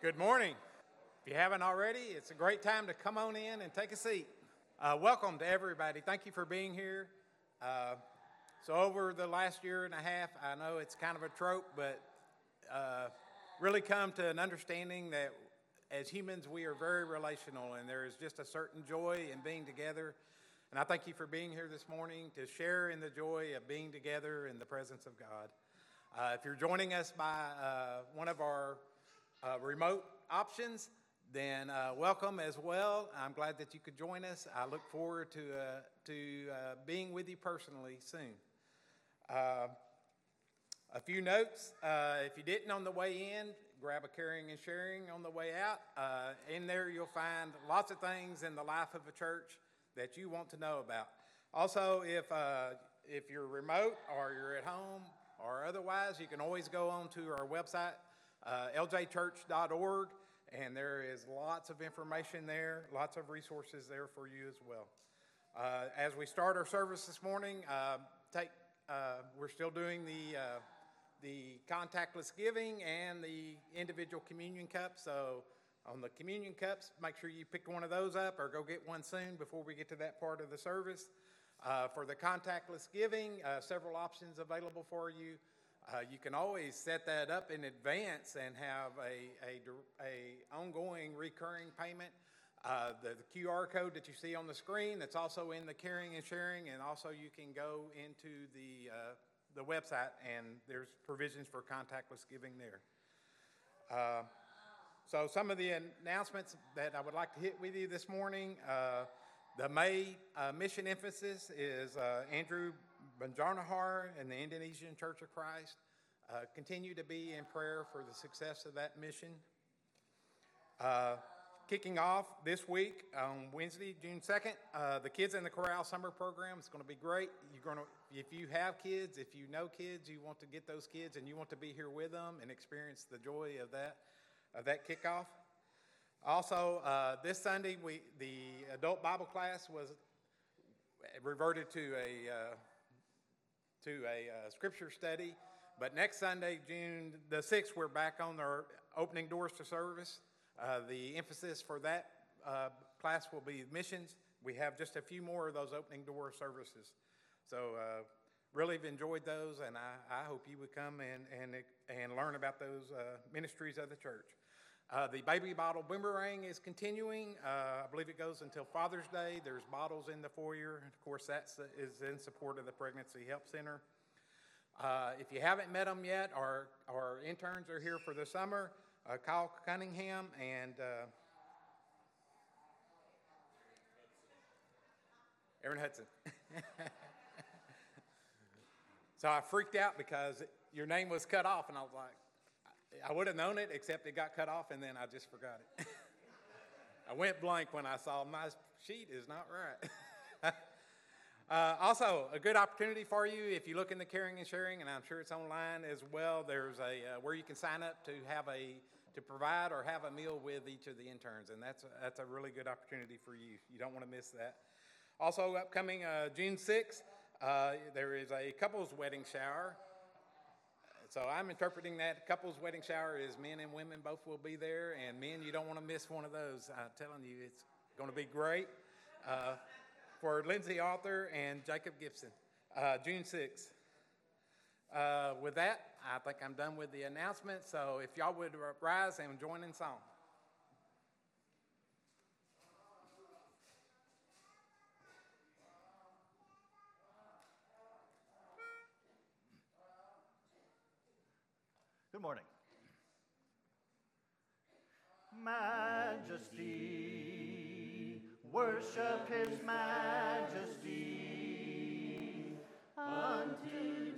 Good morning. If you haven't already, it's a great time to come on in and take a seat. Uh, welcome to everybody. Thank you for being here. Uh, so, over the last year and a half, I know it's kind of a trope, but uh, really come to an understanding that as humans, we are very relational, and there is just a certain joy in being together. And I thank you for being here this morning to share in the joy of being together in the presence of God. Uh, if you're joining us by uh, one of our uh, remote options, then uh, welcome as well. I'm glad that you could join us. I look forward to, uh, to uh, being with you personally soon. Uh, a few notes. Uh, if you didn't on the way in, grab a caring and sharing on the way out. in there, you'll find lots of things in the life of a church that you want to know about. Also, if, if you're remote or you're at home or otherwise, you can always go on to our website, uh, ljchurch.org, and there is lots of information there, lots of resources there for you as well. Uh, as we start our service this morning, uh, take uh, we're still doing the uh, the contactless giving and the individual communion cups. So on the communion cups, make sure you pick one of those up or go get one soon before we get to that part of the service. Uh, for the contactless giving, uh, several options available for you. Uh, you can always set that up in advance and have a, a, a ongoing recurring payment. Uh, the, the, QR code that you see on the screen, that's also in the caring and sharing, and also you can go into the, uh, the website and there's provisions for contactless giving there. Uh, so, some of the announcements that I would like to hit with you this morning uh, the May uh, mission emphasis is Andrew Banjarnahor and the Indonesian Church of Christ. Uh, continue to be in prayer for the success of that mission. Uh, kicking off this week on Wednesday, June 2nd, uh, the Kids in the Corral summer program is going to be great. You're going to, if you have kids, if you know kids, you want to get those kids and you want to be here with them and experience the joy of that, of that kickoff. Also, uh, this Sunday, we, the adult Bible class was reverted to a uh, to a uh, scripture study. But next Sunday, June the 6th, we're back on our opening doors to service. Uh, the emphasis for that uh, class will be missions. We have just a few more of those opening door services. So, uh, really have enjoyed those, and I, I, hope you would come and, and, and learn about those uh, ministries of the church. Uh, the baby bottle boomerang is continuing. Uh, I believe it goes until Father's Day. There's bottles in the foyer. Of course, that is in support of the Pregnancy Help Center. Uh, if you haven't met them yet, our, our interns are here for the summer. Uh, Kyle Cunningham and uh, Aaron Hudson. so I freaked out because your name was cut off, and I was like, I would have known it, except it got cut off, and then I just forgot it. I went blank when I saw my sheet is not right. uh, also, a good opportunity for you if you look in the caring and sharing, and I'm sure it's online as well. There's a uh, where you can sign up to have a to provide or have a meal with each of the interns, and that's a, that's a really good opportunity for you. You don't want to miss that. Also, upcoming uh, June 6th, uh, there is a couples wedding shower. So I'm interpreting that couples wedding shower is men and women both will be there, and men, you don't want to miss one of those. I'm telling you, it's going to be great. Uh, for Lindsay Arthur and Jacob Gibson, uh, June 6th. Uh, with that, I think I'm done with the announcement. So if y'all would rise and join in song. Good morning. Majesty, worship his majesty. Unto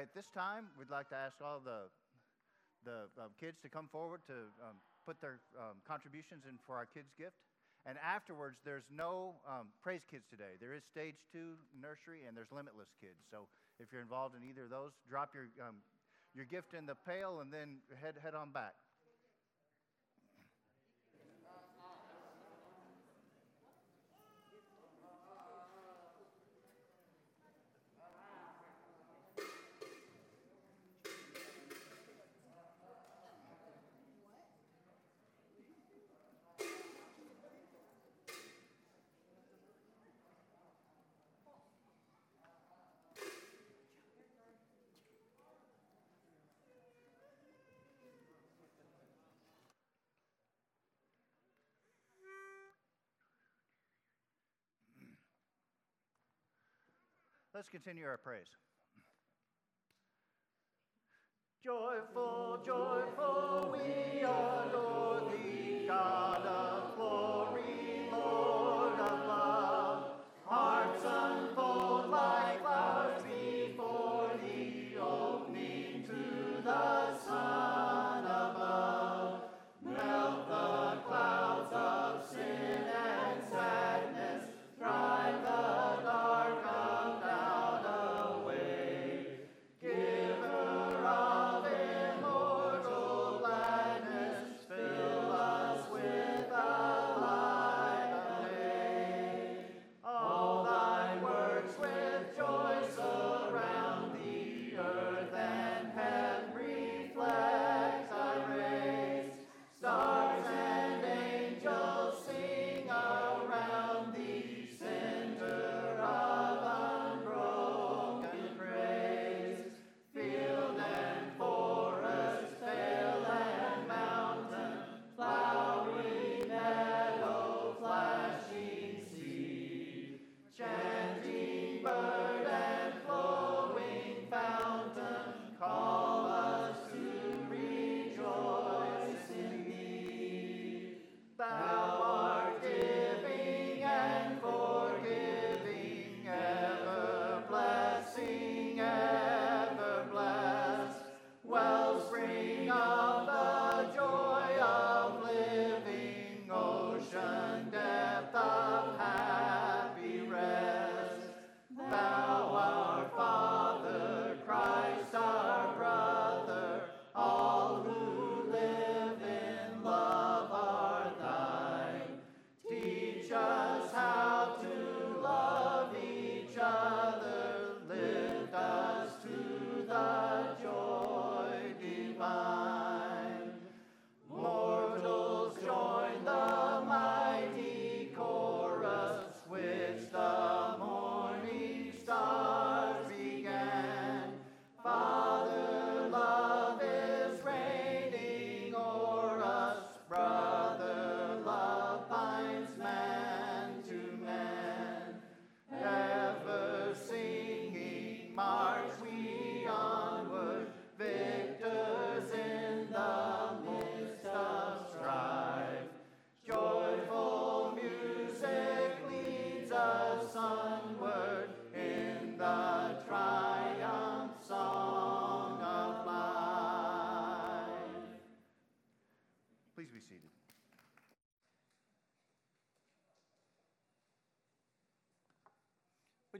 at this time, we'd like to ask all the, the um, kids to come forward to um, put their um, contributions in for our kids' gift. And afterwards, there's no um, Praise Kids today. There is Stage 2 Nursery, and there's Limitless Kids. So if you're involved in either of those, drop your, um, your gift in the pail and then head, head on back. Let's continue our praise. Joyful, joyful, we adore thee, God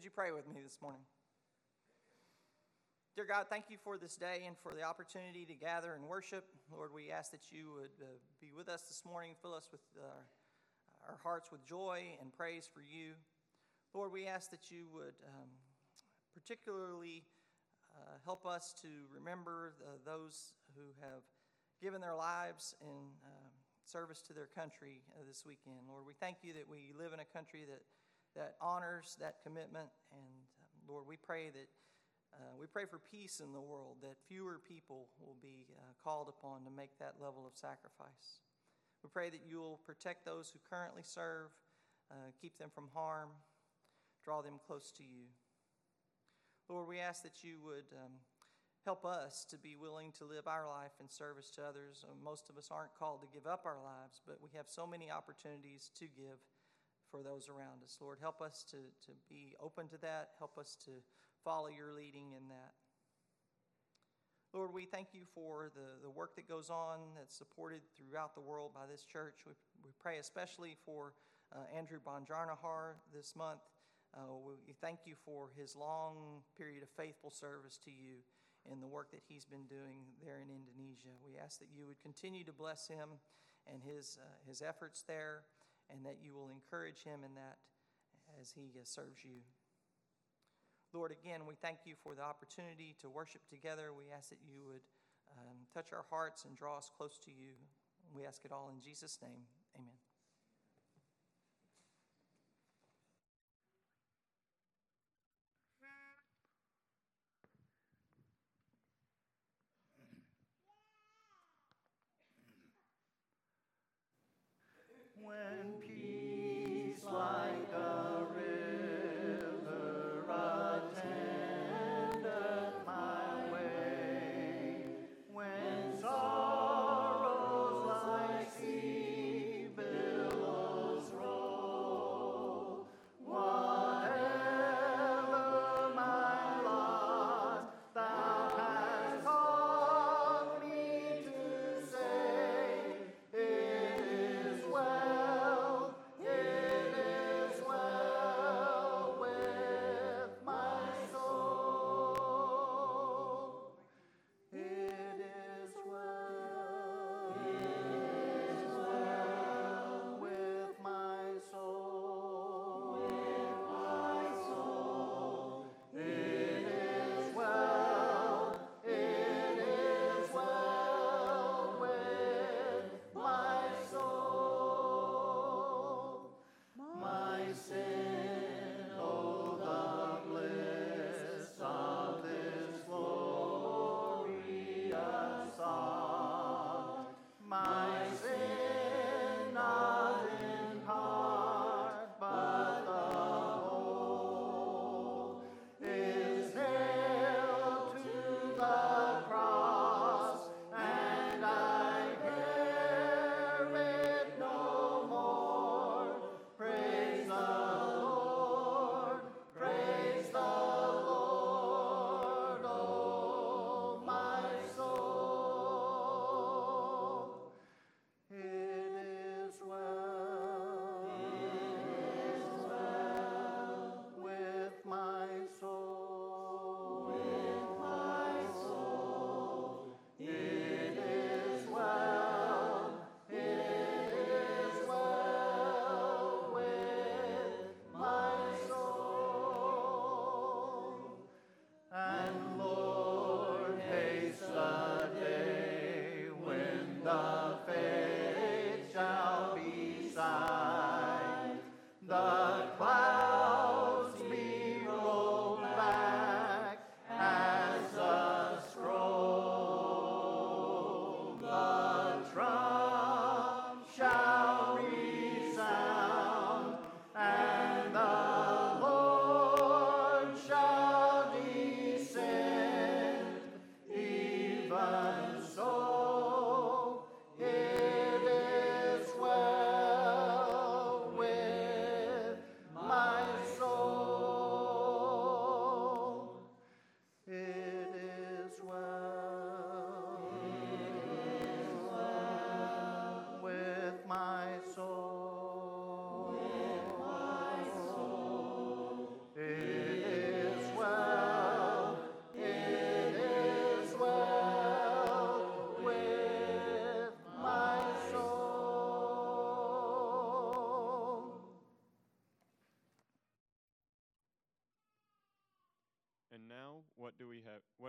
Would you pray with me this morning? Dear God, thank you for this day and for the opportunity to gather and worship. Lord, we ask that you would uh, be with us this morning, fill us with uh, our hearts with joy and praise for you. Lord, we ask that you would um, particularly uh, help us to remember the, those who have given their lives in um, service to their country uh, this weekend. Lord, we thank you that we live in a country that, that honors that commitment. And um, Lord, we pray that uh, we pray for peace in the world, that fewer people will be uh, called upon to make that level of sacrifice. We pray that you will protect those who currently serve, uh, keep them from harm, draw them close to you. Lord, we ask that you would um, help us to be willing to live our life in service to others. Uh, most of us aren't called to give up our lives, but we have so many opportunities to give for those around us. Lord, help us to, to be open to that. Help us to follow your leading in that. Lord, we thank you for the, the work that goes on that's supported throughout the world by this church. We, we pray especially for uh, Andrew Banjarnahor this month. Uh, we thank you for his long period of faithful service to you and the work that he's been doing there in Indonesia. We ask that you would continue to bless him and his, uh, his efforts there, and that you will encourage him in that as he serves you. Lord, again, we thank you for the opportunity to worship together. We ask that you would um, touch our hearts and draw us close to you. We ask it all in Jesus' name. Amen.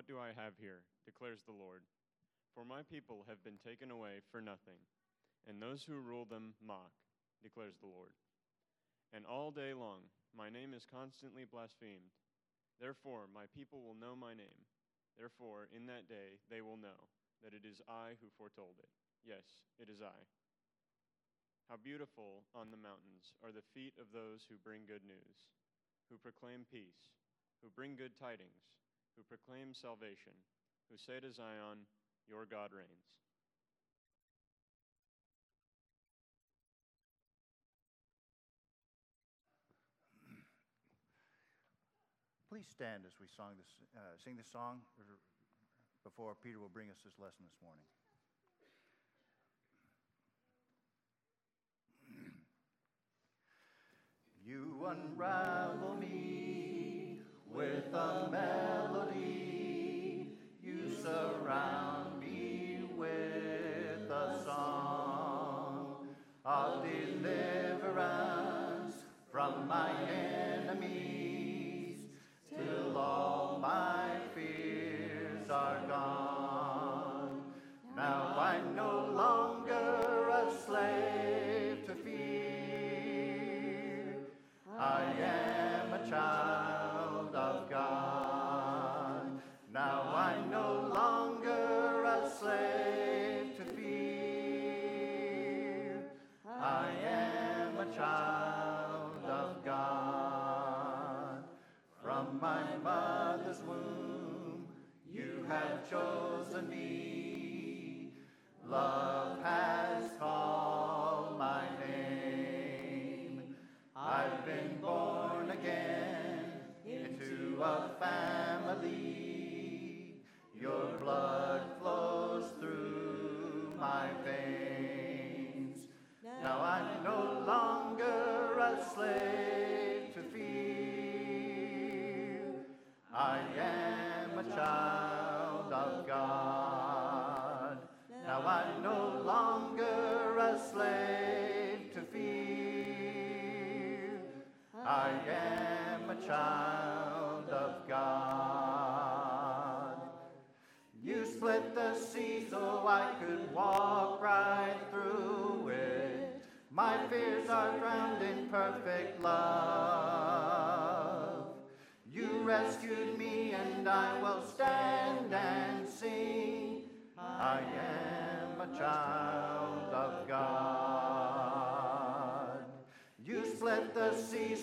What do I have here declares the Lord. For my people have been taken away for nothing and those who rule them mock declares the Lord. And all day long my name is constantly blasphemed. Therefore my people will know my name. Therefore in that day they will know that it is I who foretold it. Yes it is I. How beautiful on the mountains are the feet of those who bring good news who proclaim peace who bring good tidings, who proclaim salvation, who say to Zion, Your God reigns. Please stand as we this, uh, sing this song before Peter will bring us this lesson this morning. you unravel me with a.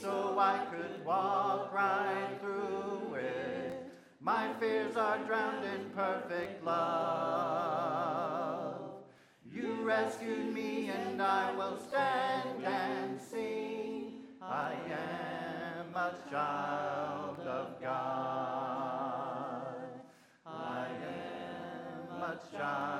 so I could walk right through it. My fears are drowned in perfect love. You rescued me, and I will stand and sing. I am a child of God. I am a child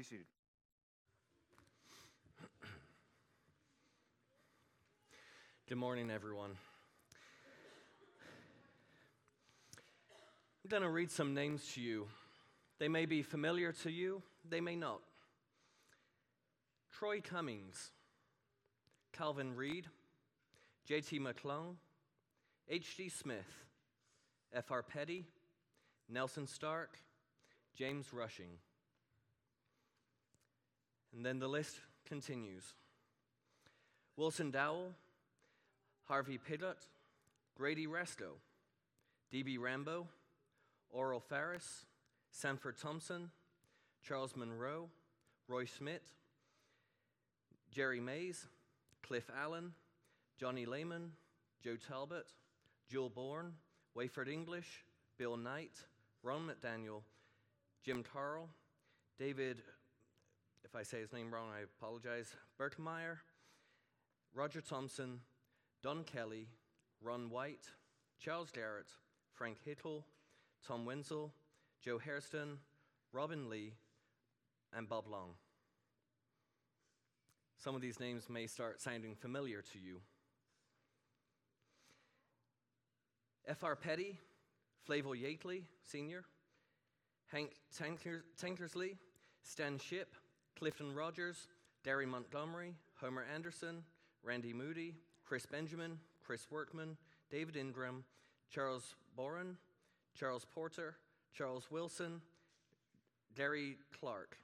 Be seated. Good morning, everyone. I'm going to read some names to you. They may be familiar to you, they may not. Troy Cummings, Calvin Reed, J.T. McClung, H.D. Smith, F.R. Petty, Nelson Stark, James Rushing. And then the list continues Wilson Dowell, Harvey Pidlett, Grady Resto, D.B. Rambo, Oral Ferris, Sanford Thompson, Charles Monroe, Roy Smith, Jerry Mays, Cliff Allen, Johnny Lehman, Joe Talbot, Jewel Bourne, Wayford English, Bill Knight, Ron McDaniel, Jim Tarl, David, if I say his name wrong, I apologize, Berkemeyer, Roger Thompson, Don Kelly, Ron White, Charles Garrett, Frank Hittle, Tom Wenzel, Joe Hairston, Robin Lee, and Bob Long. Some of these names may start sounding familiar to you. F.R. Petty, Flavel Yateley, Sr., Hank Tankers- Tankersley, Stan Ship, Clifton Rogers, Derry Montgomery, Homer Anderson, Randy Moody, Chris Benjamin, Chris Workman, David Ingram, Charles Boren, Charles Porter, Charles Wilson, Gary Clark,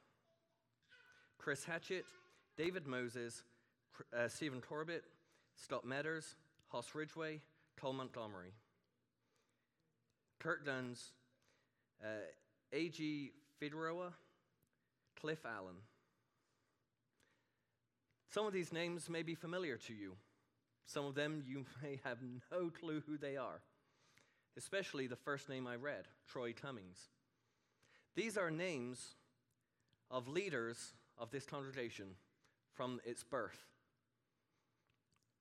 Chris Hatchett, David Moses, uh, Stephen Corbett, Scott Meaders, Hoss Ridgway, Cole Montgomery, Kurt Duns, uh, A.G. Figueroa, Cliff Allen. Some of these names may be familiar to you. Some of them you may have no clue who they are, especially the first name I read, Troy Cummings. These are names of leaders of this congregation from its birth,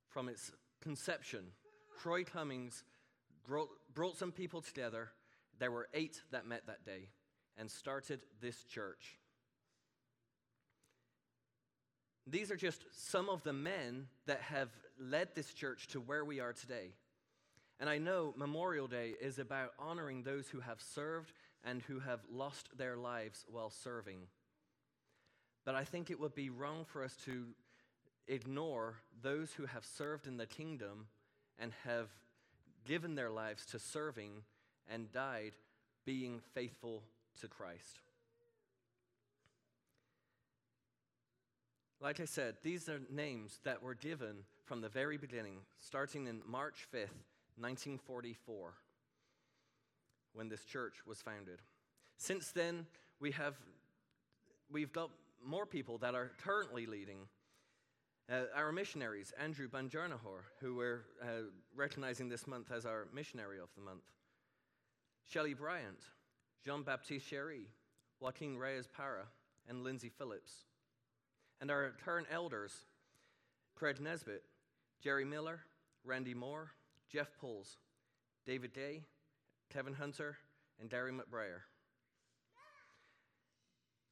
from its conception. Troy Cummings brought some people together. There were eight that met that day and started this church. These are just some of the men that have led this church to where we are today. And I know Memorial Day is about honoring those who have served and who have lost their lives while serving. But I think it would be wrong for us to ignore those who have served in the kingdom and have given their lives to serving and died being faithful to Christ. Like I said, these are names that were given from the very beginning, starting in March 5th, 1944, when this church was founded. Since then, we have, we've got more people that are currently leading. Uh, our missionaries, Andrew Banjarnahor, who we're uh, recognizing this month as our missionary of the month, Shelley Bryant, Jean Baptiste Cherie, Joaquin Reyes Para, and Lindsay Phillips and our current elders, Craig Nesbitt, Jerry Miller, Randy Moore, Jeff Pulls, David Day, Kevin Hunter, and Gary McBrayer.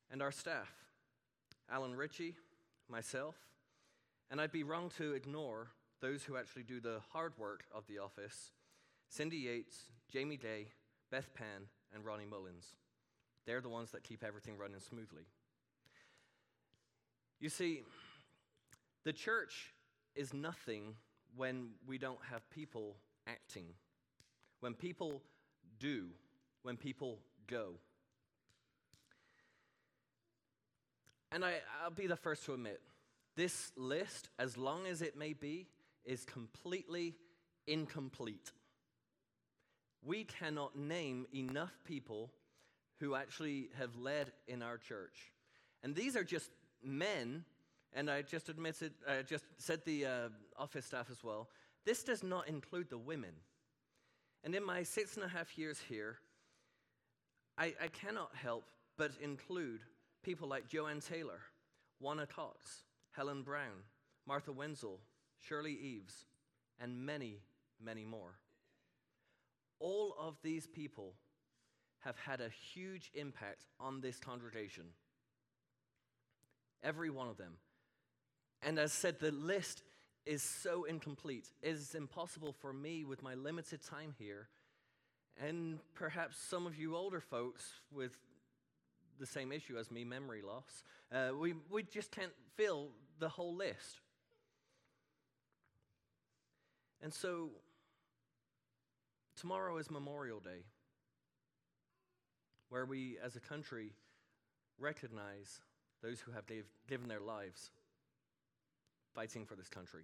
And our staff, Alan Ritchie, myself, and I'd be wrong to ignore those who actually do the hard work of the office Cindy Yates, Jamie Day, Beth Penn, and Ronnie Mullins. They're the ones that keep everything running smoothly. You see, the church is nothing when we don't have people acting, when people do, when people go. And I, will be the first to admit, this list, as long as it may be, is completely incomplete. We cannot name enough people who actually have led in our church. And these are just men, and I just admitted, I just said the uh, office staff as well, this does not include the women. And in my six and a half years here, I, I cannot help but include people like Joanne Taylor, Juana Cox, Helen Brown, Martha Wenzel, Shirley Eves, and many, many more. All of these people have had a huge impact on this congregation. Every one of them. And as said, the list is so incomplete. It is impossible for me, with my limited time here, and perhaps some of you older folks with the same issue as me, memory loss, uh, we, we just can't fill the whole list. And so, tomorrow is Memorial Day, where we as a country recognize those who have given their lives fighting for this country.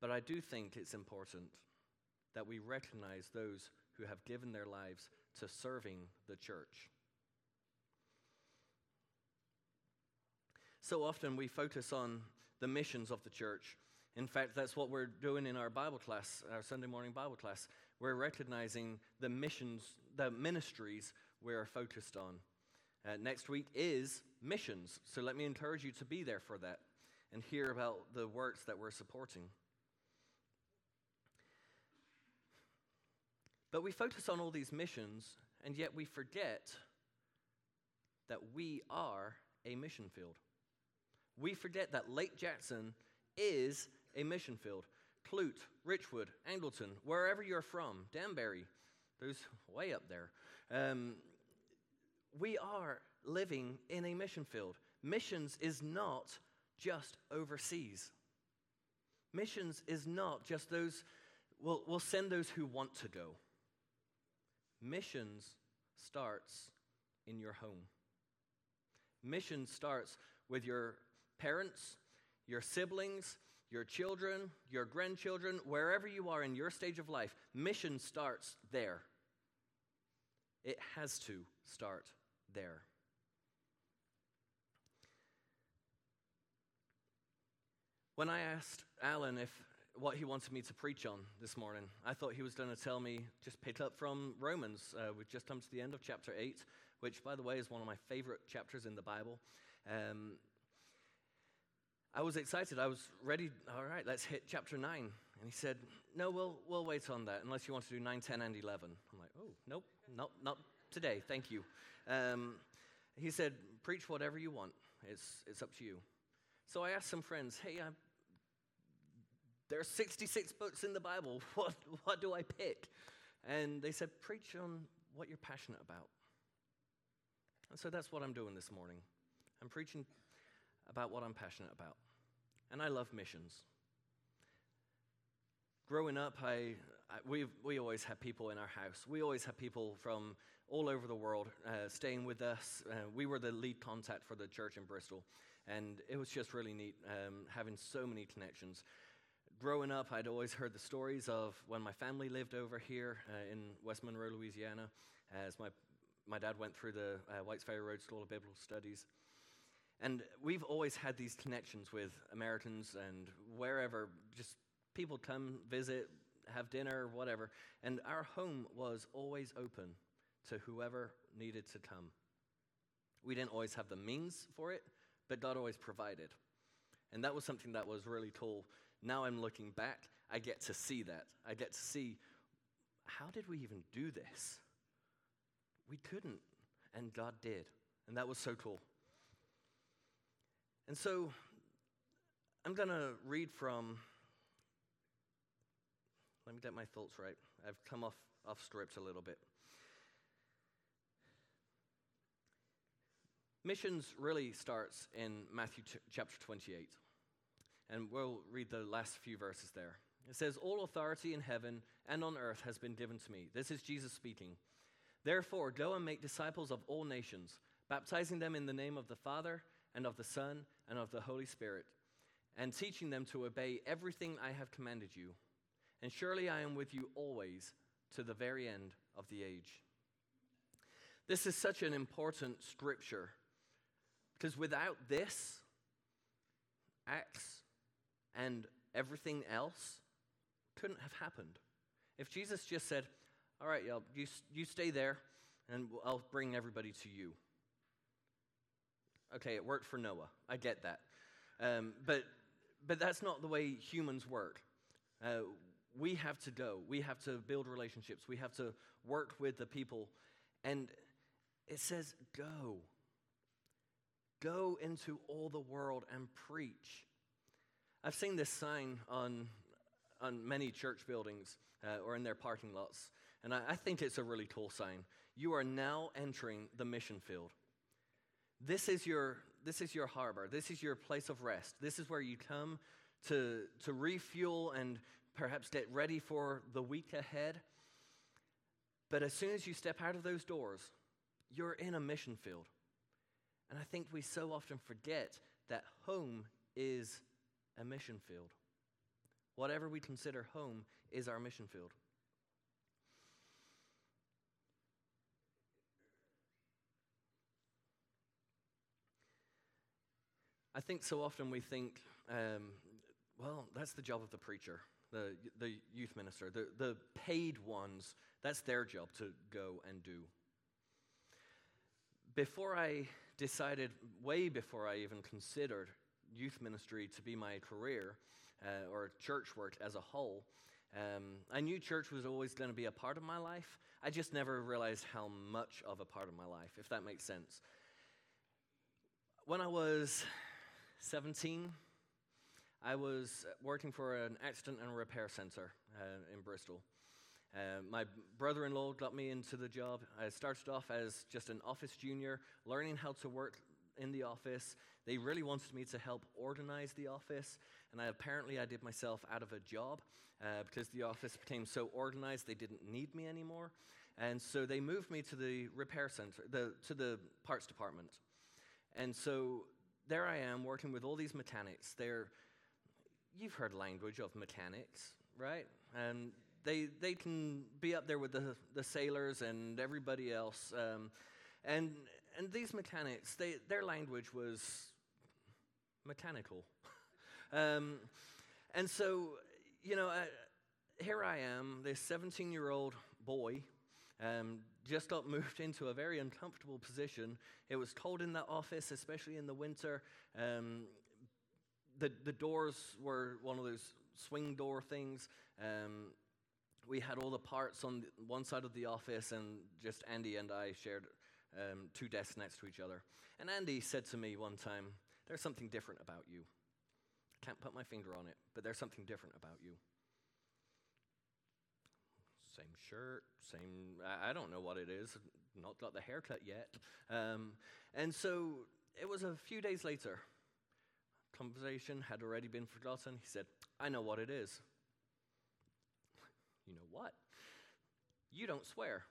But I do think it's important that we recognize those who have given their lives to serving the church. So often we focus on the missions of the church In fact, that's what we're doing in our Bible class, our Sunday morning Bible class. We're recognizing the missions, the ministries we're focused on. Uh, next week is missions, so let me encourage you to be there for that and hear about the works that we're supporting. But we focus on all these missions, and yet we forget that we are a mission field. We forget that Lake Jackson is a mission field. Clute, Richwood, Angleton, wherever you're from, Danbury, those way up there. Um, we are living in a mission field. Missions is not just overseas. Missions is not just those, we'll, we'll send those who want to go. Missions starts in your home. Mission starts with your parents, your siblings, your children, your grandchildren, wherever you are in your stage of life. Mission starts there. It has to start there. When I asked Alan if what he wanted me to preach on this morning, I thought he was going to tell me just pick up from Romans. Uh, we've just come to the end of chapter 8, which, by the way, is one of my favorite chapters in the Bible. Um, I was excited. I was ready. All right, let's hit chapter 9. And he said, No, we'll, we'll wait on that unless you want to do 9, 10, and 11. I'm like, Oh, nope, nope, not today. Thank you. Um, he said, Preach whatever you want. It's, it's up to you. So I asked some friends, Hey, I there are 66 books in the Bible. What, what do I pick? And they said, Preach on what you're passionate about. And so that's what I'm doing this morning. I'm preaching about what I'm passionate about. And I love missions. Growing up, I, I we we always had people in our house. We always had people from all over the world uh, staying with us. Uh, we were the lead contact for the church in Bristol. And it was just really neat um, having so many connections growing up, I'd always heard the stories of when my family lived over here uh, in West Monroe, Louisiana, as my, my dad went through the uh, Whites Ferry Road School of Biblical Studies. And we've always had these connections with Americans and wherever, just people come, visit, have dinner, whatever. And our home was always open to whoever needed to come. We didn't always have the means for it, but God always provided. And that was something that was really cool now I'm looking back, I get to see that. I get to see how did we even do this? We couldn't, and God did. And that was so cool. And so I'm going to read from, let me get my thoughts right. I've come off, off script a little bit. Missions really starts in Matthew chapter 28 and we'll read the last few verses there. It says, All authority in heaven and on earth has been given to me. This is Jesus speaking. Therefore, go and make disciples of all nations, baptizing them in the name of the Father, and of the Son, and of the Holy Spirit, and teaching them to obey everything I have commanded you. And surely I am with you always to the very end of the age. This is such an important scripture because without this, Acts and everything else couldn't have happened. If Jesus just said, All right, y'all, you, you stay there, and I'll bring everybody to you. Okay, it worked for Noah. I get that. Um, but, but that's not the way humans work. Uh, we have to go. We have to build relationships. We have to work with the people. And it says, Go. Go into all the world and preach. I've seen this sign on, on many church buildings uh, or in their parking lots, and I, I think it's a really cool sign. You are now entering the mission field. This is your, this is your harbor. This is your place of rest. This is where you come to, to refuel and perhaps get ready for the week ahead. But as soon as you step out of those doors, you're in a mission field. And I think we so often forget that home is a mission field. Whatever we consider home is our mission field. I think so often we think um, well, that's the job of the preacher, the, the youth minister, the, the paid ones. That's their job to go and do. Before I decided, way before I even considered youth ministry to be my career uh, or church work as a whole, um, I knew church was always going to be a part of my life. I just never realized how much of a part of my life, if that makes sense. When I was 17, I was working for an accident and repair center uh, in Bristol. Uh, my brother in law got me into the job. I started off as just an office junior, learning how to work in the office. They really wanted me to help organize the office, and I, apparently I did myself out of a job uh, because the office became so organized they didn't need me anymore. And so they moved me to the repair center, the, to the parts department. And so there I am working with all these mechanics. They're, you've heard language of mechanics, right? And they, they can be up there with the, the sailors and everybody else. Um, and, and these mechanics, they, their language was mechanical. um, and so, you know, uh, here I am, this 17 year old boy, um, just got moved into a very uncomfortable position. It was cold in that office, especially in the winter. Um, the, the doors were one of those swing door things. Um, we had all the parts on one side of the office, and just Andy and I shared um, two desks next to each other. And Andy said to me one time, There's something different about you. I can't put my finger on it, but there's something different about you. Same shirt, same, I, I don't know what it is, not got the haircut yet. Um, and so it was a few days later. Conversation had already been forgotten. He said, I know what it is. You know what? You don't swear.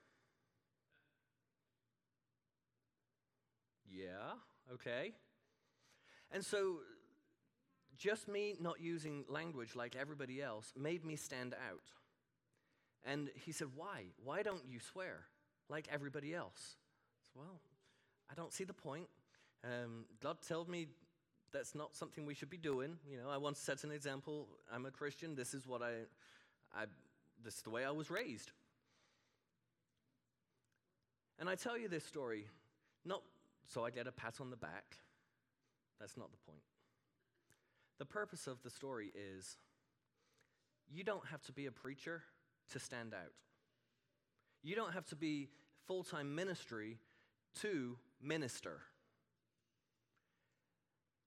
Yeah, okay. And so, just me not using language like everybody else made me stand out. And he said, Why? Why don't you swear like everybody else? Said, well, I don't see the point. Um, God told me that's not something we should be doing. You know, I once set an example. I'm a Christian. This is what I, I this is the way I was raised. And I tell you this story not so I get a pat on the back. That's not the point. The purpose of the story is you don't have to be a preacher to stand out. You don't have to be full time ministry to minister.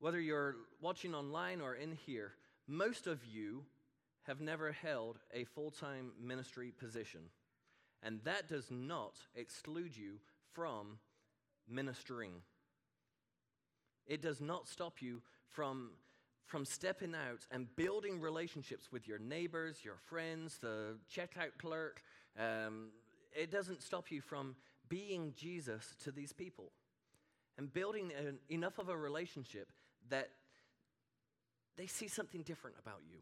Whether you're watching online or in here, most of you have never held a full time ministry position. And that does not exclude you from ministering. It does not stop you from, from stepping out and building relationships with your neighbors, your friends, the checkout clerk. Um, it doesn't stop you from being Jesus to these people and building an, enough of a relationship that they see something different about you.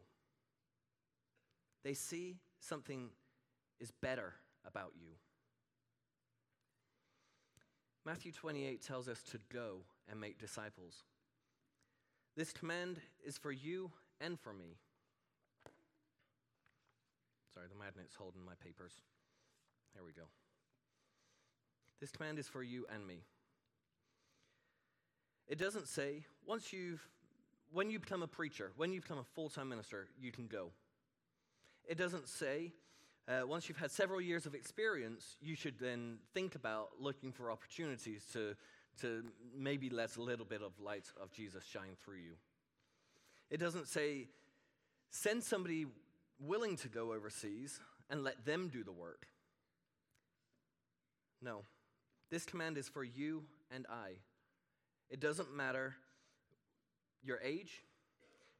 They see something is better about you. Matthew 28 tells us to go and make disciples. This command is for you and for me. Sorry, the magnet's holding my papers. There we go. This command is for you and me. It doesn't say, once you've, when you become a preacher, when you become a full time minister, you can go. It doesn't say, uh, once you've had several years of experience, you should then think about looking for opportunities to, to maybe let a little bit of light of Jesus shine through you. It doesn't say, send somebody willing to go overseas and let them do the work. No, this command is for you and I. It doesn't matter your age,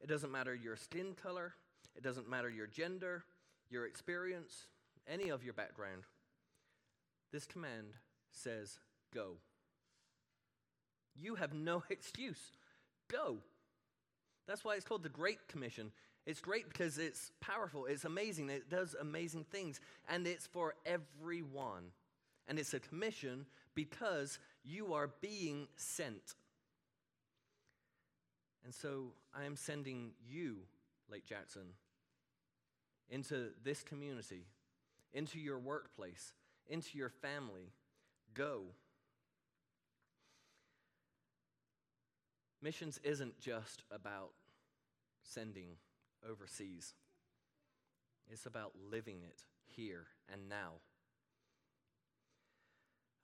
it doesn't matter your skin color, it doesn't matter your gender, your experience, any of your background. This command says, Go. You have no excuse. Go. That's why it's called the Great Commission. It's great because it's powerful, it's amazing, it does amazing things, and it's for everyone. And it's a commission because you are being sent. And so I am sending you Lake Jackson, into this community, into your workplace, into your family. Go. Missions isn't just about sending overseas, it's about living it here and now.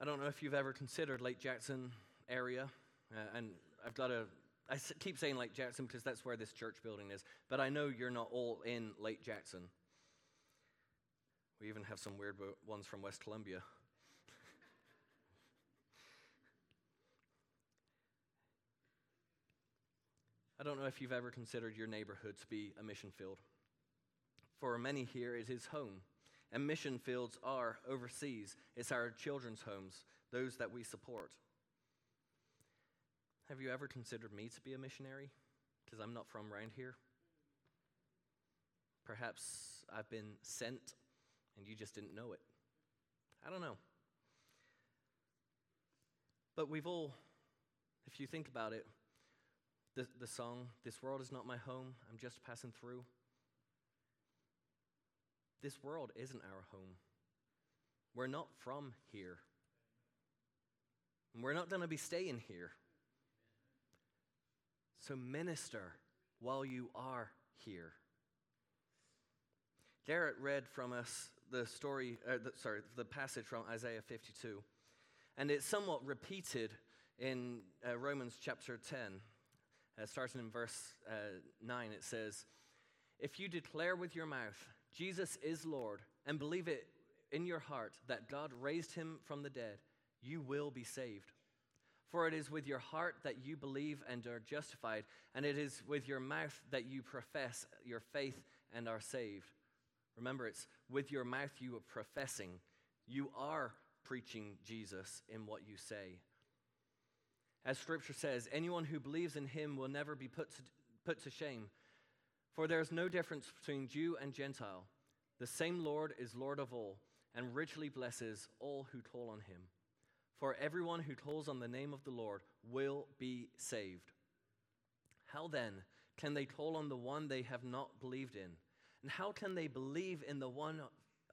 I don't know if you've ever considered Lake Jackson area, uh, and I've got a I keep saying Lake Jackson because that's where this church building is, but I know you're not all in Lake Jackson. We even have some weird ones from West Columbia. I don't know if you've ever considered your neighborhood to be a mission field. For many here, it is home. And mission fields are overseas. It's our children's homes, those that we support. Have you ever considered me to be a missionary? Because I'm not from around here. Perhaps I've been sent and you just didn't know it. I don't know. But we've all, if you think about it, the, the song, This World Is Not My Home, I'm Just Passing Through. This world isn't our home. We're not from here. And we're not going to be staying here. So minister while you are here. Garrett read from us the story, uh, the, sorry, the passage from Isaiah 52, and it's somewhat repeated in uh, Romans chapter 10. Uh, starting in verse uh, 9, it says, If you declare with your mouth, Jesus is Lord, and believe it in your heart that God raised him from the dead, you will be saved. For it is with your heart that you believe and are justified, and it is with your mouth that you profess your faith and are saved. Remember, it's with your mouth you are professing. You are preaching Jesus in what you say. As scripture says, anyone who believes in him will never be put to, put to shame. For there is no difference between Jew and Gentile. The same Lord is Lord of all, and richly blesses all who call on him. For everyone who calls on the name of the Lord will be saved. How then can they call on the one they have not believed in? And how can they believe in the one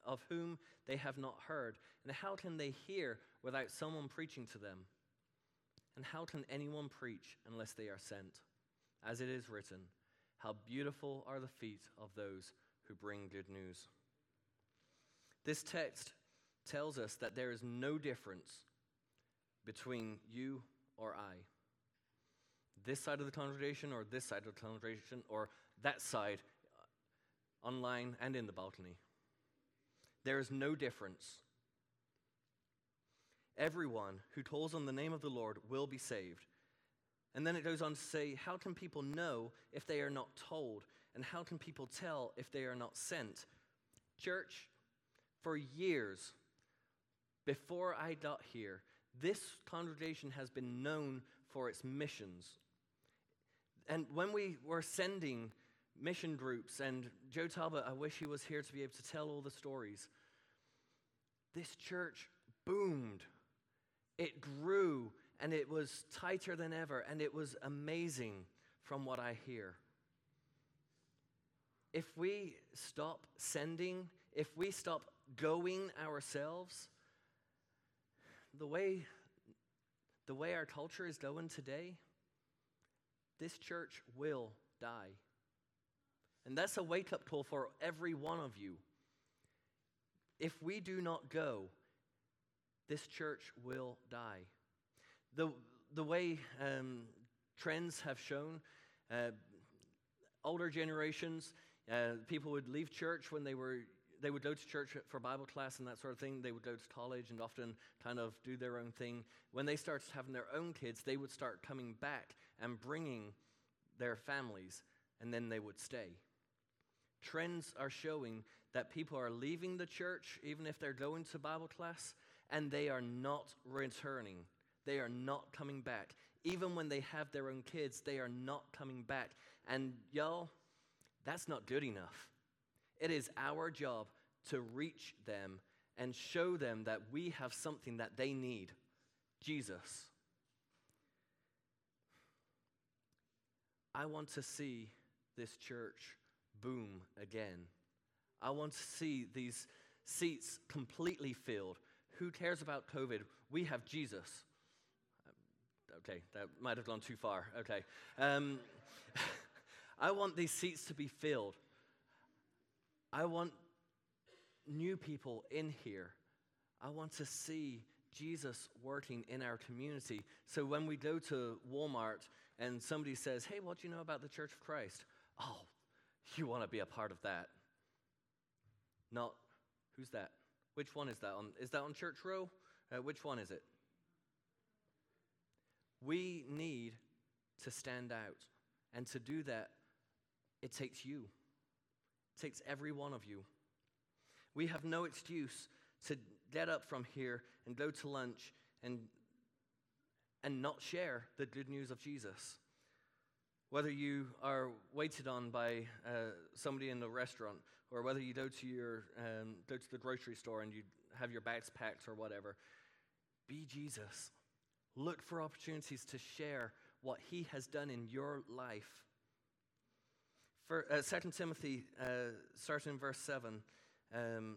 of whom they have not heard? And how can they hear without someone preaching to them? And how can anyone preach unless they are sent? As it is written, How beautiful are the feet of those who bring good news. This text tells us that there is no difference between you or I. This side of the congregation or this side of the congregation or that side, uh, online and in the balcony. There is no difference. Everyone who calls on the name of the Lord will be saved. And then it goes on to say, How can people know if they are not told? And how can people tell if they are not sent? Church, for years before I got here, this congregation has been known for its missions. And when we were sending mission groups, and Joe Talbot, I wish he was here to be able to tell all the stories, this church boomed. It grew, and it was tighter than ever, and it was amazing from what I hear. If we stop sending, if we stop going ourselves, the way, the way our culture is going today, this church will die. And that's a wake up call for every one of you. If we do not go, this church will die. The, the way um, trends have shown, uh, older generations, uh, people would leave church when they were they would go to church for Bible class and that sort of thing. They would go to college and often kind of do their own thing. When they started having their own kids, they would start coming back and bringing their families, and then they would stay. Trends are showing that people are leaving the church, even if they're going to Bible class, and they are not returning. They are not coming back. Even when they have their own kids, they are not coming back. And y'all, that's not good enough. It is our job to reach them and show them that we have something that they need Jesus. I want to see this church boom again. I want to see these seats completely filled. Who cares about COVID? We have Jesus. Okay, that might have gone too far. Okay. Um, I want these seats to be filled. I want new people in here. I want to see Jesus working in our community. So when we go to Walmart and somebody says, Hey, what do you know about the Church of Christ? Oh, you want to be a part of that. Not, who's that? Which one is that on? Is that on Church Row? Uh, which one is it? We need to stand out. And to do that, it takes you, takes every one of you. We have no excuse to get up from here and go to lunch and, and not share the good news of Jesus. Whether you are waited on by uh, somebody in the restaurant, or whether you go to, your, um, go to the grocery store and you have your bags packed or whatever, be Jesus. Look for opportunities to share what he has done in your life. For, uh, 2 Timothy, uh, starting in verse 7, um,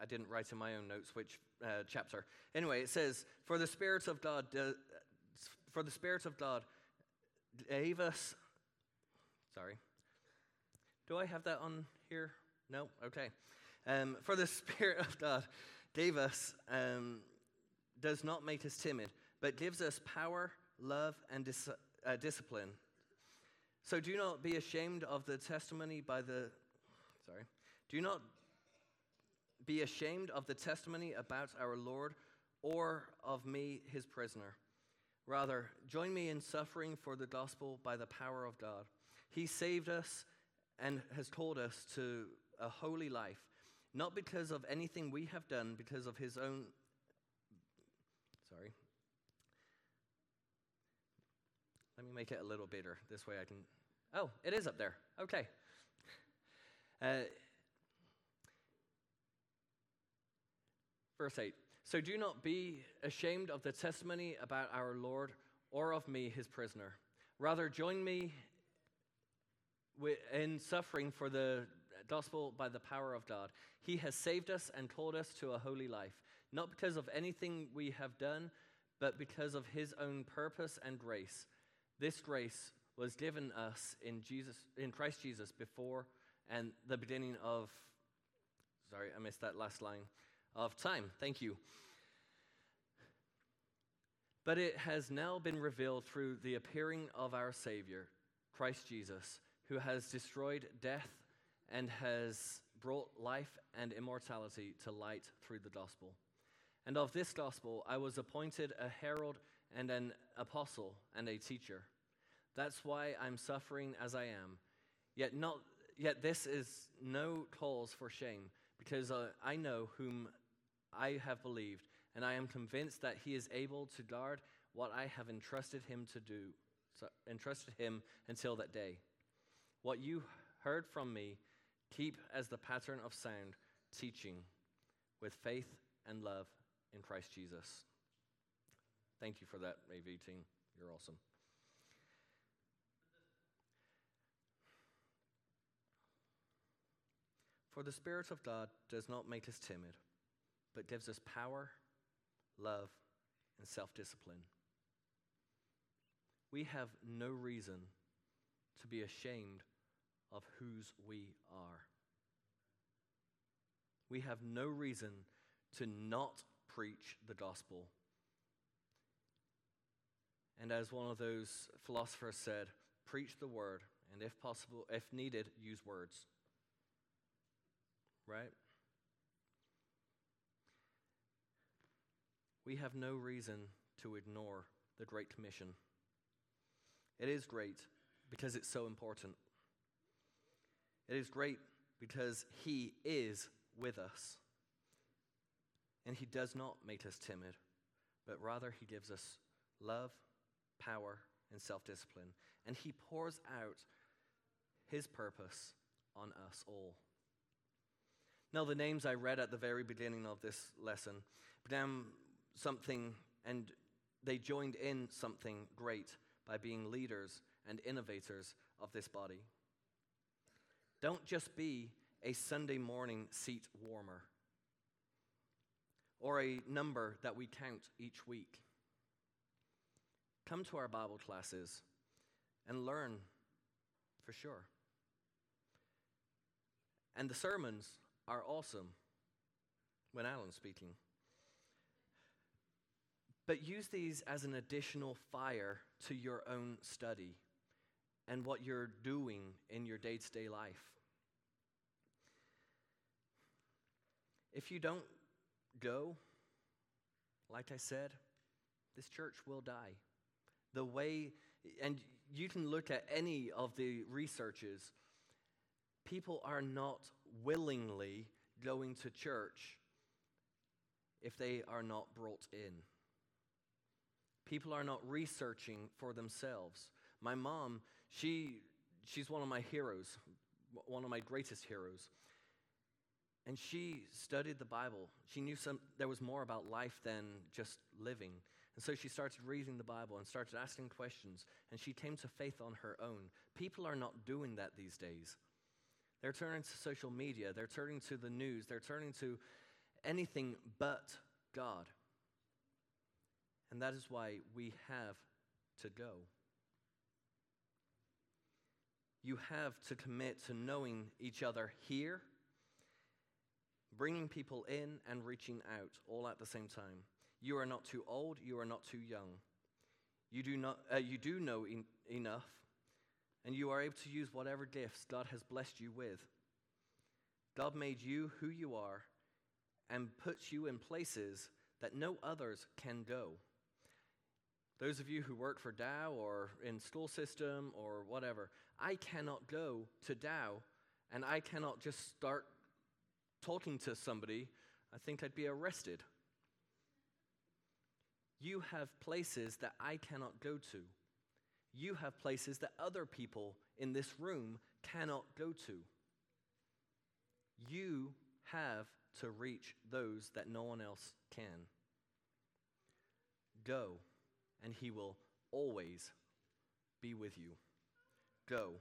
I didn't write in my own notes which uh, chapter. Anyway, it says, "For the Spirit of God, for the Spirit of God gave us." Sorry. Do I have that on here? No. Okay. Um, for the Spirit of God gave us um, does not make us timid, but gives us power, love, and dis- uh, discipline. So do not be ashamed of the testimony by the. Sorry. Do not be ashamed of the testimony about our Lord or of me, his prisoner. Rather, join me in suffering for the gospel by the power of God. He saved us and has called us to a holy life, not because of anything we have done, because of his own. Sorry. Let me make it a little bigger. This way I can. Oh, it is up there. Okay. Uh, Verse 8 So do not be ashamed of the testimony about our Lord or of me, his prisoner. Rather, join me in suffering for the gospel by the power of God. He has saved us and called us to a holy life, not because of anything we have done, but because of his own purpose and grace. This grace was given us in Jesus in Christ Jesus before and the beginning of sorry, I missed that last line of time. Thank you. But it has now been revealed through the appearing of our Savior, Christ Jesus, who has destroyed death and has brought life and immortality to light through the gospel. And of this gospel I was appointed a herald and an apostle and a teacher. That's why I'm suffering as I am. Yet, not, yet this is no cause for shame, because uh, I know whom I have believed, and I am convinced that he is able to guard what I have entrusted him to do, so, entrusted him until that day. What you heard from me, keep as the pattern of sound teaching with faith and love in Christ Jesus. Thank you for that, AV team. You're awesome. For the Spirit of God does not make us timid but gives us power, love, and self discipline. We have no reason to be ashamed of whose we are. We have no reason to not preach the gospel. And as one of those philosophers said, preach the word, and if possible, if needed, use words. Right? we have no reason to ignore the Great Commission. It is great because it's so important. It is great because He is with us. And He does not make us timid, but rather He gives us love, power, and self discipline. And He pours out His purpose on us all. Now, the names I read at the very beginning of this lesson began something and they joined in something great by being leaders and innovators of this body. Don't just be a Sunday morning seat warmer or a number that we count each week. Come to our Bible classes and learn for sure. And the sermons are awesome when Alan's speaking. But use these as an additional fire to your own study and what you're doing in your day to day life. If you don't go, like I said, this church will die. The way, and you can look at any of the researches, people are not willingly going to church if they are not brought in. People are not researching for themselves. My mom, she, she's one of my heroes, one of my greatest heroes. And she studied the Bible. She knew some, there was more about life than just living. And so she started reading the Bible and started asking questions, and she came to faith on her own. People are not doing that these days. They're turning to social media, they're turning to the news, they're turning to anything but God. And that is why we have to go. You have to commit to knowing each other here bringing people in and reaching out all at the same time. You are not too old, you are not too young. You do, not, uh, you do know en- enough, and you are able to use whatever gifts God has blessed you with. God made you who you are and puts you in places that no others can go. Those of you who work for Dow or in school system or whatever, I cannot go to Dow and I cannot just start talking to somebody, I think I'd be arrested. You have places that I cannot go to. You have places that other people in this room cannot go to. You have to reach those that no one else can. Go, and he will always be with you. Go.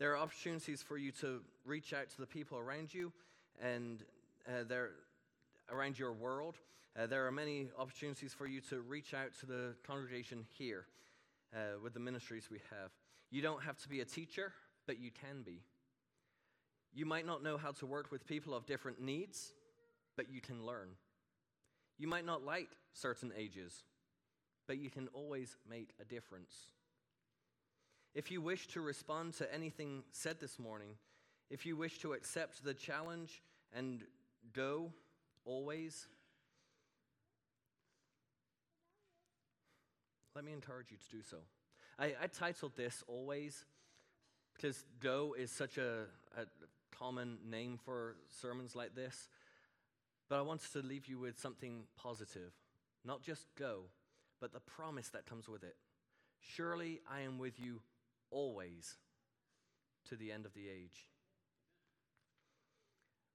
There are opportunities for you to reach out to the people around you and uh, around your world. Uh, there are many opportunities for you to reach out to the congregation here uh, with the ministries we have. You don't have to be a teacher, but you can be. You might not know how to work with people of different needs, but you can learn. You might not like certain ages, but you can always make a difference. If you wish to respond to anything said this morning, if you wish to accept the challenge and go always, let me encourage you to do so. I, I titled this Always because go is such a, a common name for sermons like this. But I wanted to leave you with something positive. Not just go, but the promise that comes with it. Surely I am with you always to the end of the age.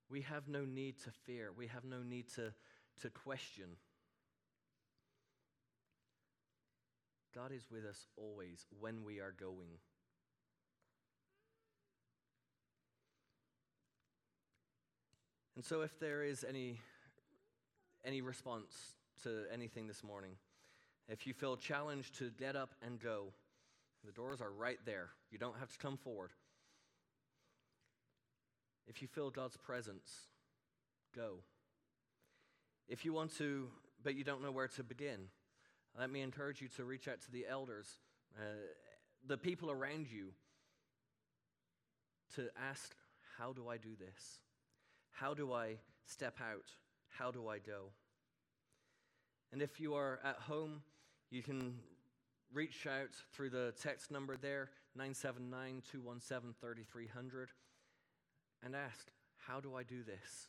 We have no need to fear, we have no need to, to question. God is with us always when we are going. And so, if there is any, any response to anything this morning, if you feel challenged to get up and go, the doors are right there. You don't have to come forward. If you feel God's presence, go. If you want to, but you don't know where to begin, let me encourage you to reach out to the elders, uh, the people around you, to ask, How do I do this? How do I step out? How do I go? And if you are at home, you can reach out through the text number there, 979 217 3300, and ask, How do I do this?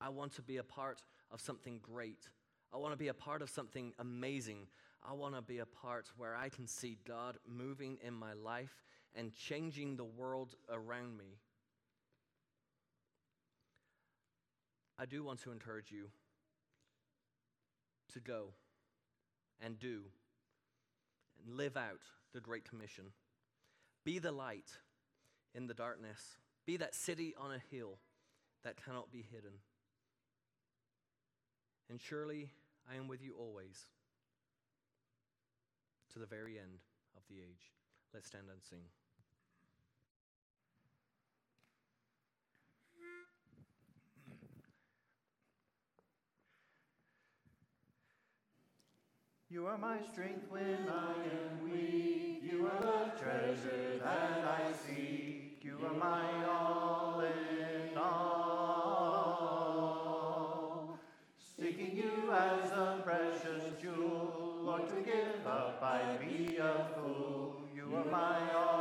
I want to be a part of something great. I want to be a part of something amazing. I want to be a part where I can see God moving in my life and changing the world around me. I do want to encourage you to go and do and live out the Great Commission. Be the light in the darkness, be that city on a hill that cannot be hidden. And surely I am with you always to the very end of the age. Let's stand and sing. You are my strength when I am weak. You are the treasure that I seek. You are my all. You are my all.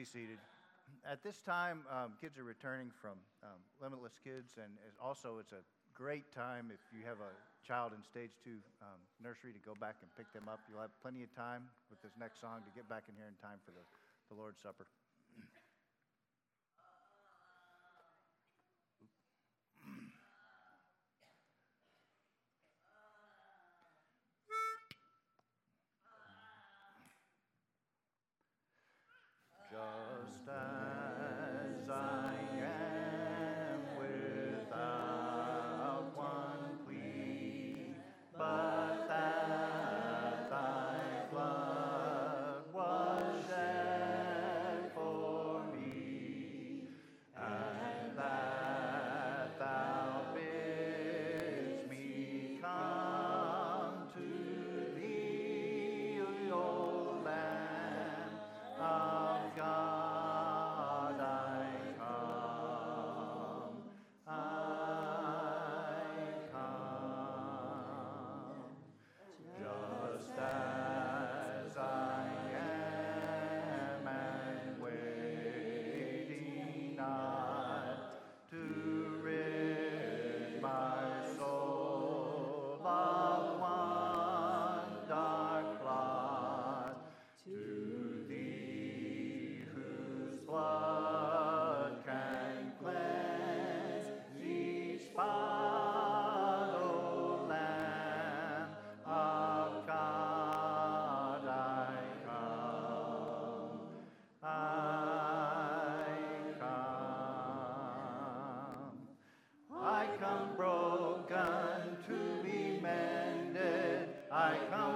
be seated. At this time, um, kids are returning from um, Limitless Kids, and also it's a great time if you have a child in stage two um, nursery to go back and pick them up. You'll have plenty of time with this next song to get back in here in time for the, the Lord's Supper. I come.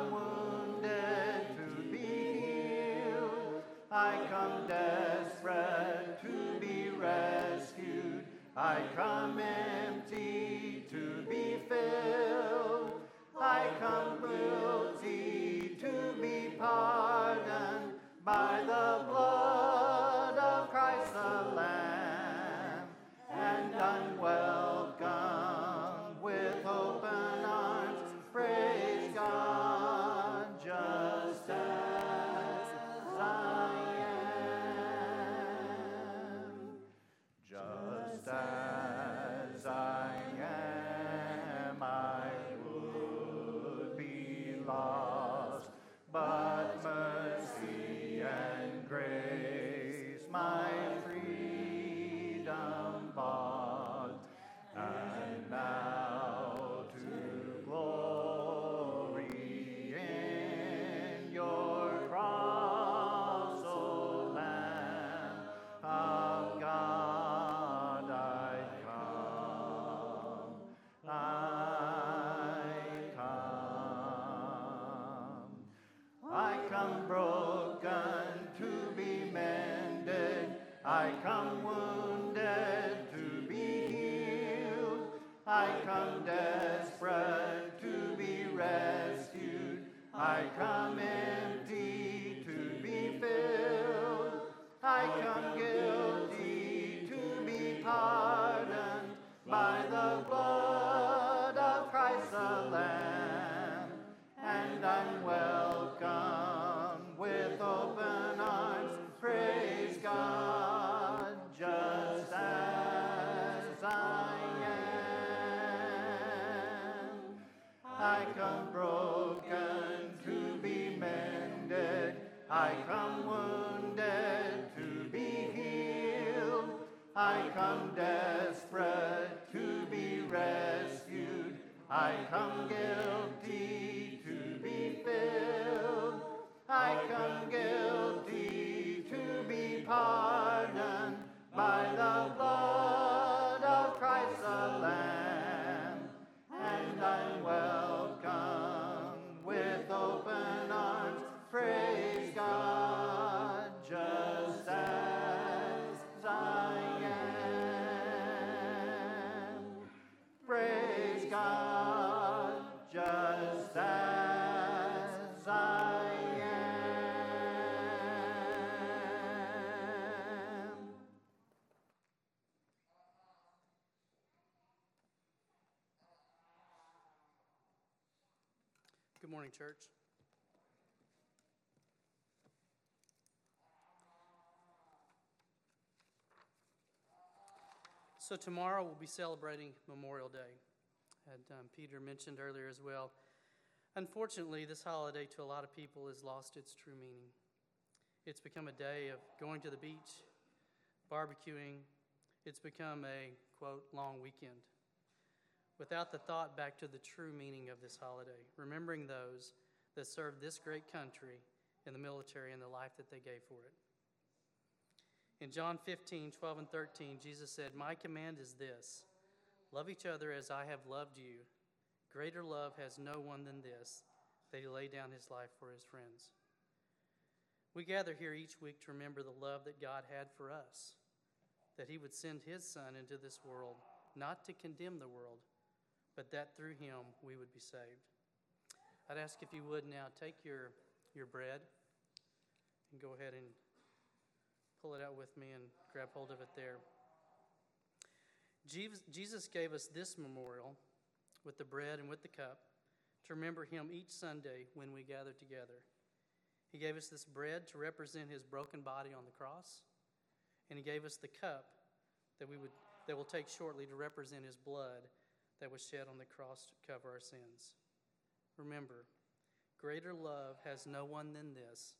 I come guilty So, tomorrow we'll be celebrating Memorial Day. And um, Peter mentioned earlier as well. Unfortunately, this holiday to a lot of people has lost its true meaning. It's become a day of going to the beach, barbecuing. It's become a, quote, long weekend without the thought back to the true meaning of this holiday, remembering those that served this great country in the military and the life that they gave for it. In John 15, 12, and 13, Jesus said, My command is this love each other as I have loved you. Greater love has no one than this, that he lay down his life for his friends. We gather here each week to remember the love that God had for us, that he would send his Son into this world, not to condemn the world, but that through him we would be saved. I'd ask if you would now take your, your bread and go ahead and pull it out with me and grab hold of it there. Jesus- gave us this memorial with the bread and with the cup to remember him each Sunday when we gather together. He gave us this bread to represent his broken body on the cross, and he gave us the cup that we would that will take shortly to represent his blood that was shed on the cross to cover our sins. Remember, greater love has no one than this,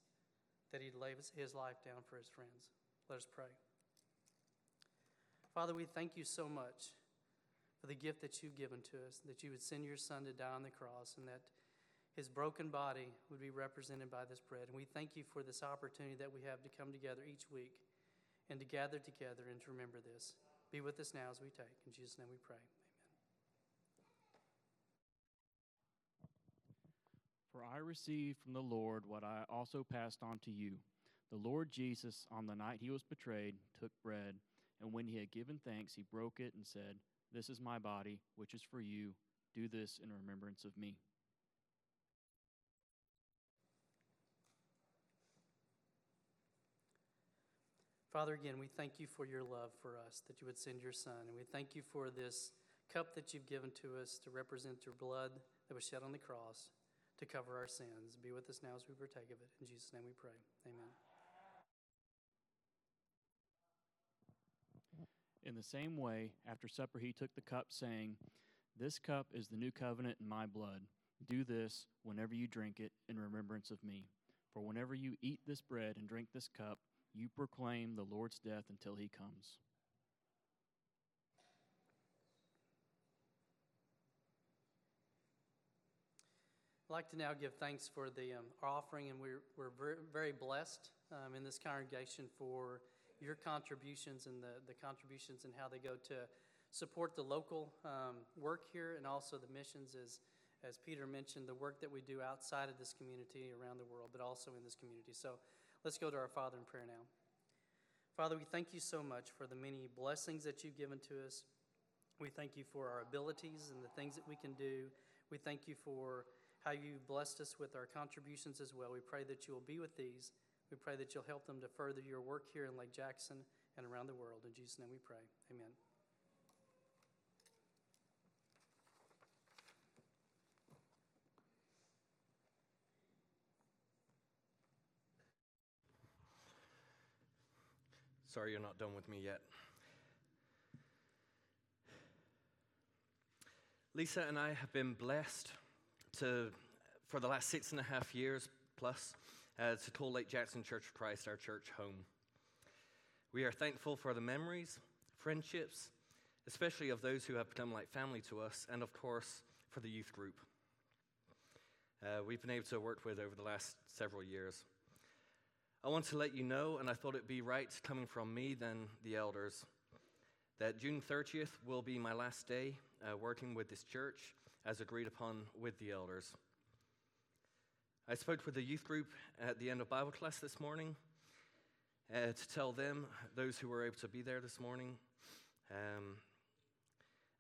that he'd lay his life down for his friends. Let us pray. Father, we thank you so much for the gift that you've given to us, that you would send your son to die on the cross, and that his broken body would be represented by this bread. And we thank you for this opportunity that we have to come together each week and to gather together and to remember this. Be with us now as we take. In Jesus' name we pray. I received from the Lord what I also passed on to you. The Lord Jesus, on the night he was betrayed, took bread, and when he had given thanks, he broke it and said, This is my body, which is for you. Do this in remembrance of me. Father, again, we thank you for your love for us, that you would send your Son. And we thank you for this cup that you've given to us to represent your blood that was shed on the cross to cover our sins. Be with us now as we partake of it. In Jesus' name we pray. Amen. In the same way, after supper, he took the cup, saying, This cup is the new covenant in my blood. Do this whenever you drink it in remembrance of me. For whenever you eat this bread and drink this cup, you proclaim the Lord's death until he comes. I'd like to now give thanks for the um, offering, and we're, we're very, very blessed um, in this congregation for your contributions and the, the contributions and how they go to support the local um, work here and also the missions, as, as Peter mentioned, the work that we do outside of this community around the world, but also in this community. So let's go to our Father in prayer now. Father, we thank you so much for the many blessings that you've given to us. We thank you for our abilities and the things that we can do. We thank you for how you blessed us with our contributions as well. We pray that you will be with these. We pray that you'll help them to further your work here in Lake Jackson and around the world. In Jesus' name we pray. Amen. Sorry you're not done with me yet. Lisa and I have been blessed to, for the last six and a half years plus, uh, to call Lake Jackson Church of Christ our church home. We are thankful for the memories, friendships, especially of those who have become like family to us, and of course, for the youth group uh, we've been able to work with over the last several years. I want to let you know, and I thought it'd be right coming from me than the elders, that June 30th will be my last day uh, working with this church as agreed upon with the elders. I spoke with the youth group at the end of Bible class this morning uh, to tell them, those who were able to be there this morning, um,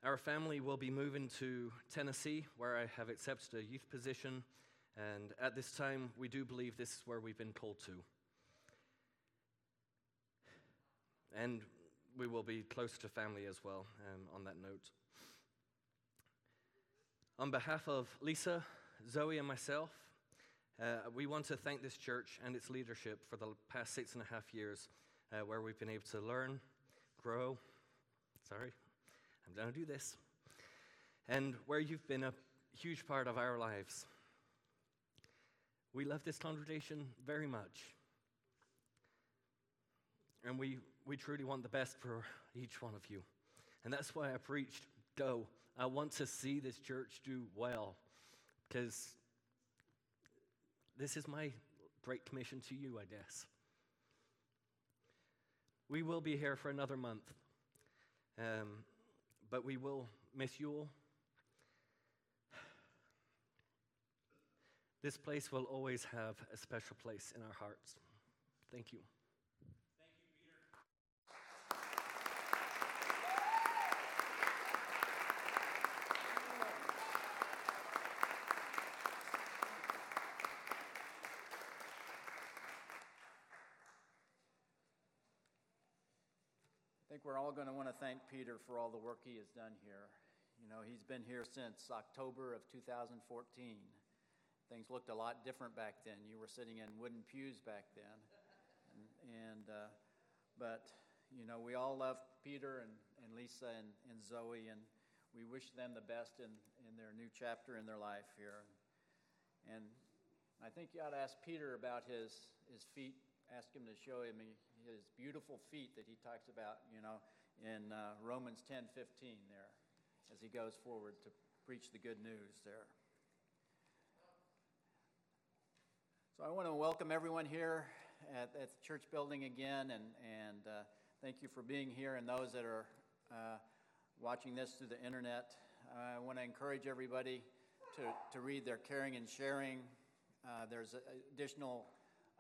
our family will be moving to Tennessee, where I have accepted a youth position, and at this time, we do believe this is where we've been called to. And we will be close to family as well um, on that note. On behalf of Lisa, Zoe, and myself, uh, we want to thank this church and its leadership for the past six and a half years uh, where we've been able to learn, grow. Sorry, I'm going to do this. And where you've been a huge part of our lives. We love this congregation very much. And we, we truly want the best for each one of you. And that's why I preached, go. I want to see this church do well because this is my great commission to you, I guess. We will be here for another month, um, but we will miss you all. This place will always have a special place in our hearts. Thank you. Think we're all going to want to thank Peter for all the work he has done here. You know, he's been here since October of 2014. Things looked a lot different back then. You were sitting in wooden pews back then. And, and uh, but, you know, we all love Peter and, and Lisa and, and Zoe, and we wish them the best in, in their new chapter in their life here. And I think you ought to ask Peter about his, his feet. Ask him to show him his beautiful feet that he talks about, you know, in uh, Romans 10 15 there as he goes forward to preach the good news there. So I want to welcome everyone here at, at the church building again, and, and uh, thank you for being here, and those that are uh, watching this through the internet. I want to encourage everybody to, to read their caring and sharing. Uh, there's additional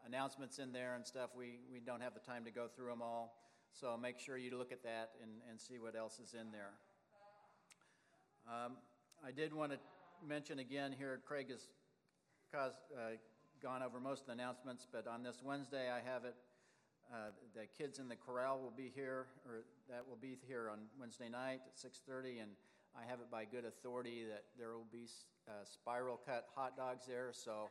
announcements in there and stuff. We, we don't have the time to go through them all. So make sure you look at that and, and see what else is in there. Um, I did want to mention again here, Craig has caused, uh, gone over most of the announcements, but on this Wednesday I have it. Uh, the kids in the corral will be here, or that will be here on Wednesday night at 6:30, and I have it by good authority that there will be uh, spiral cut hot dogs there. So,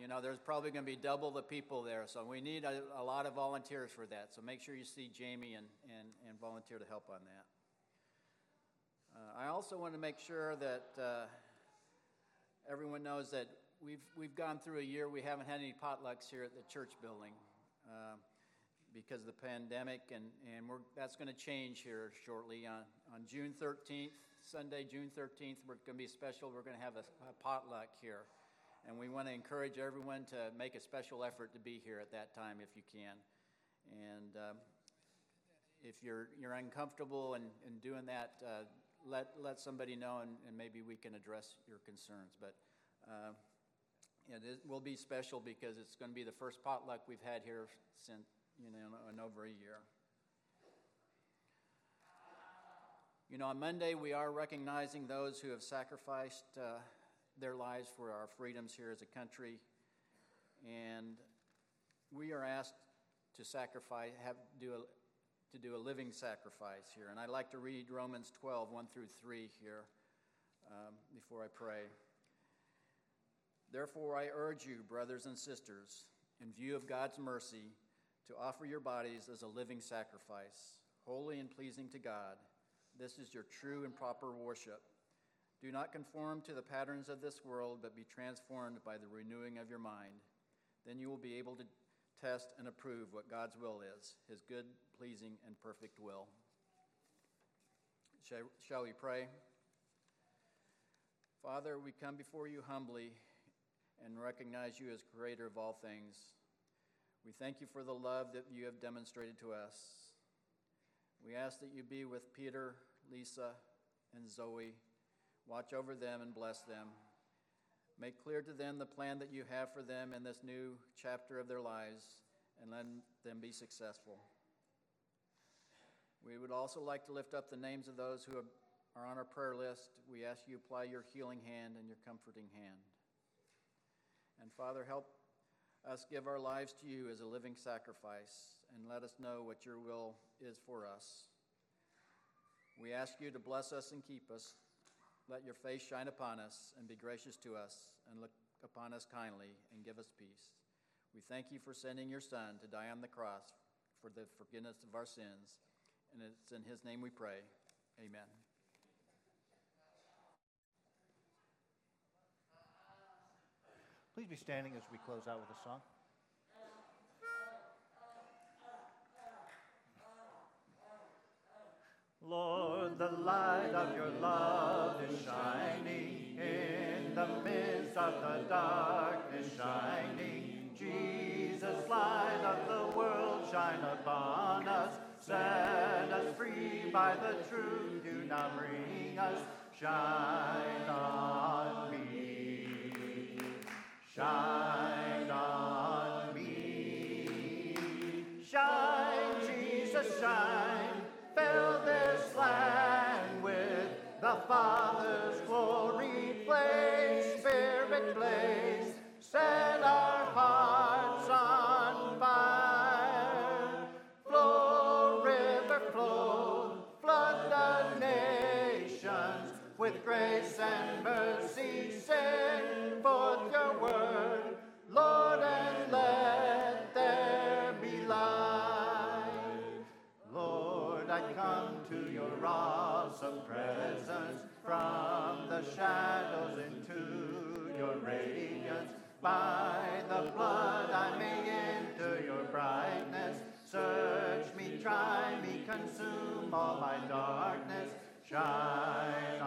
you know, there's probably going to be double the people there. So we need a, a, lot of volunteers for that. So make sure you see Jamie and, and, and volunteer to help on that. Uh, I also want to make sure that uh, everyone knows that we've, we've gone through a year, we haven't had any potlucks here at the church building uh, because of the pandemic, and, and we're, that's going to change here shortly. On, on June 13th, Sunday, June 13th, we're going to be special. We're going to have a, a potluck here. And we want to encourage everyone to make a special effort to be here at that time if you can. And um, if you're, you're uncomfortable in, in doing that, uh, let, let somebody know and, and maybe we can address your concerns. But uh, it will be special because it's going to be the first potluck we've had here since, you know, in over a year. You know, on Monday we are recognizing those who have sacrificed uh, their lives for our freedoms here as a country. And we are asked to sacrifice, have, do a, to do a living sacrifice here. And I'd like to read Romans 12, 1 through 3 here um, before I pray. Therefore, I urge you, brothers and sisters, in view of God's mercy, to offer your bodies as a living sacrifice, holy and pleasing to God. This is your true and proper worship. Do not conform to the patterns of this world, but be transformed by the renewing of your mind. Then you will be able to test and approve what God's will is, his good, pleasing, and perfect will. Shall we pray? Father, we come before you humbly and recognize you as creator of all things. We thank you for the love that you have demonstrated to us. We ask that you be with Peter, Lisa, and Zoe. Watch over them and bless them. Make clear to them the plan that you have for them in this new chapter of their lives and let them be successful. We would also like to lift up the names of those who are on our prayer list. We ask you apply your healing hand and your comforting hand. And Father, help us give our lives to you as a living sacrifice and let us know what your will is for us. We ask you to bless us and keep us. Let your face shine upon us and be gracious to us and look upon us kindly and give us peace. We thank you for sending your Son to die on the cross for the forgiveness of our sins. And it's in his name we pray. Amen. Please be standing as we close out with a song. Lord, the light of your love is shining in the midst of the darkness shining. Jesus, light of the world, shine upon us. Set us free by the truth you now bring us. Shine on me. Shine the radiance. By the blood I may enter your brightness. Search me, try me, consume all my darkness. Shine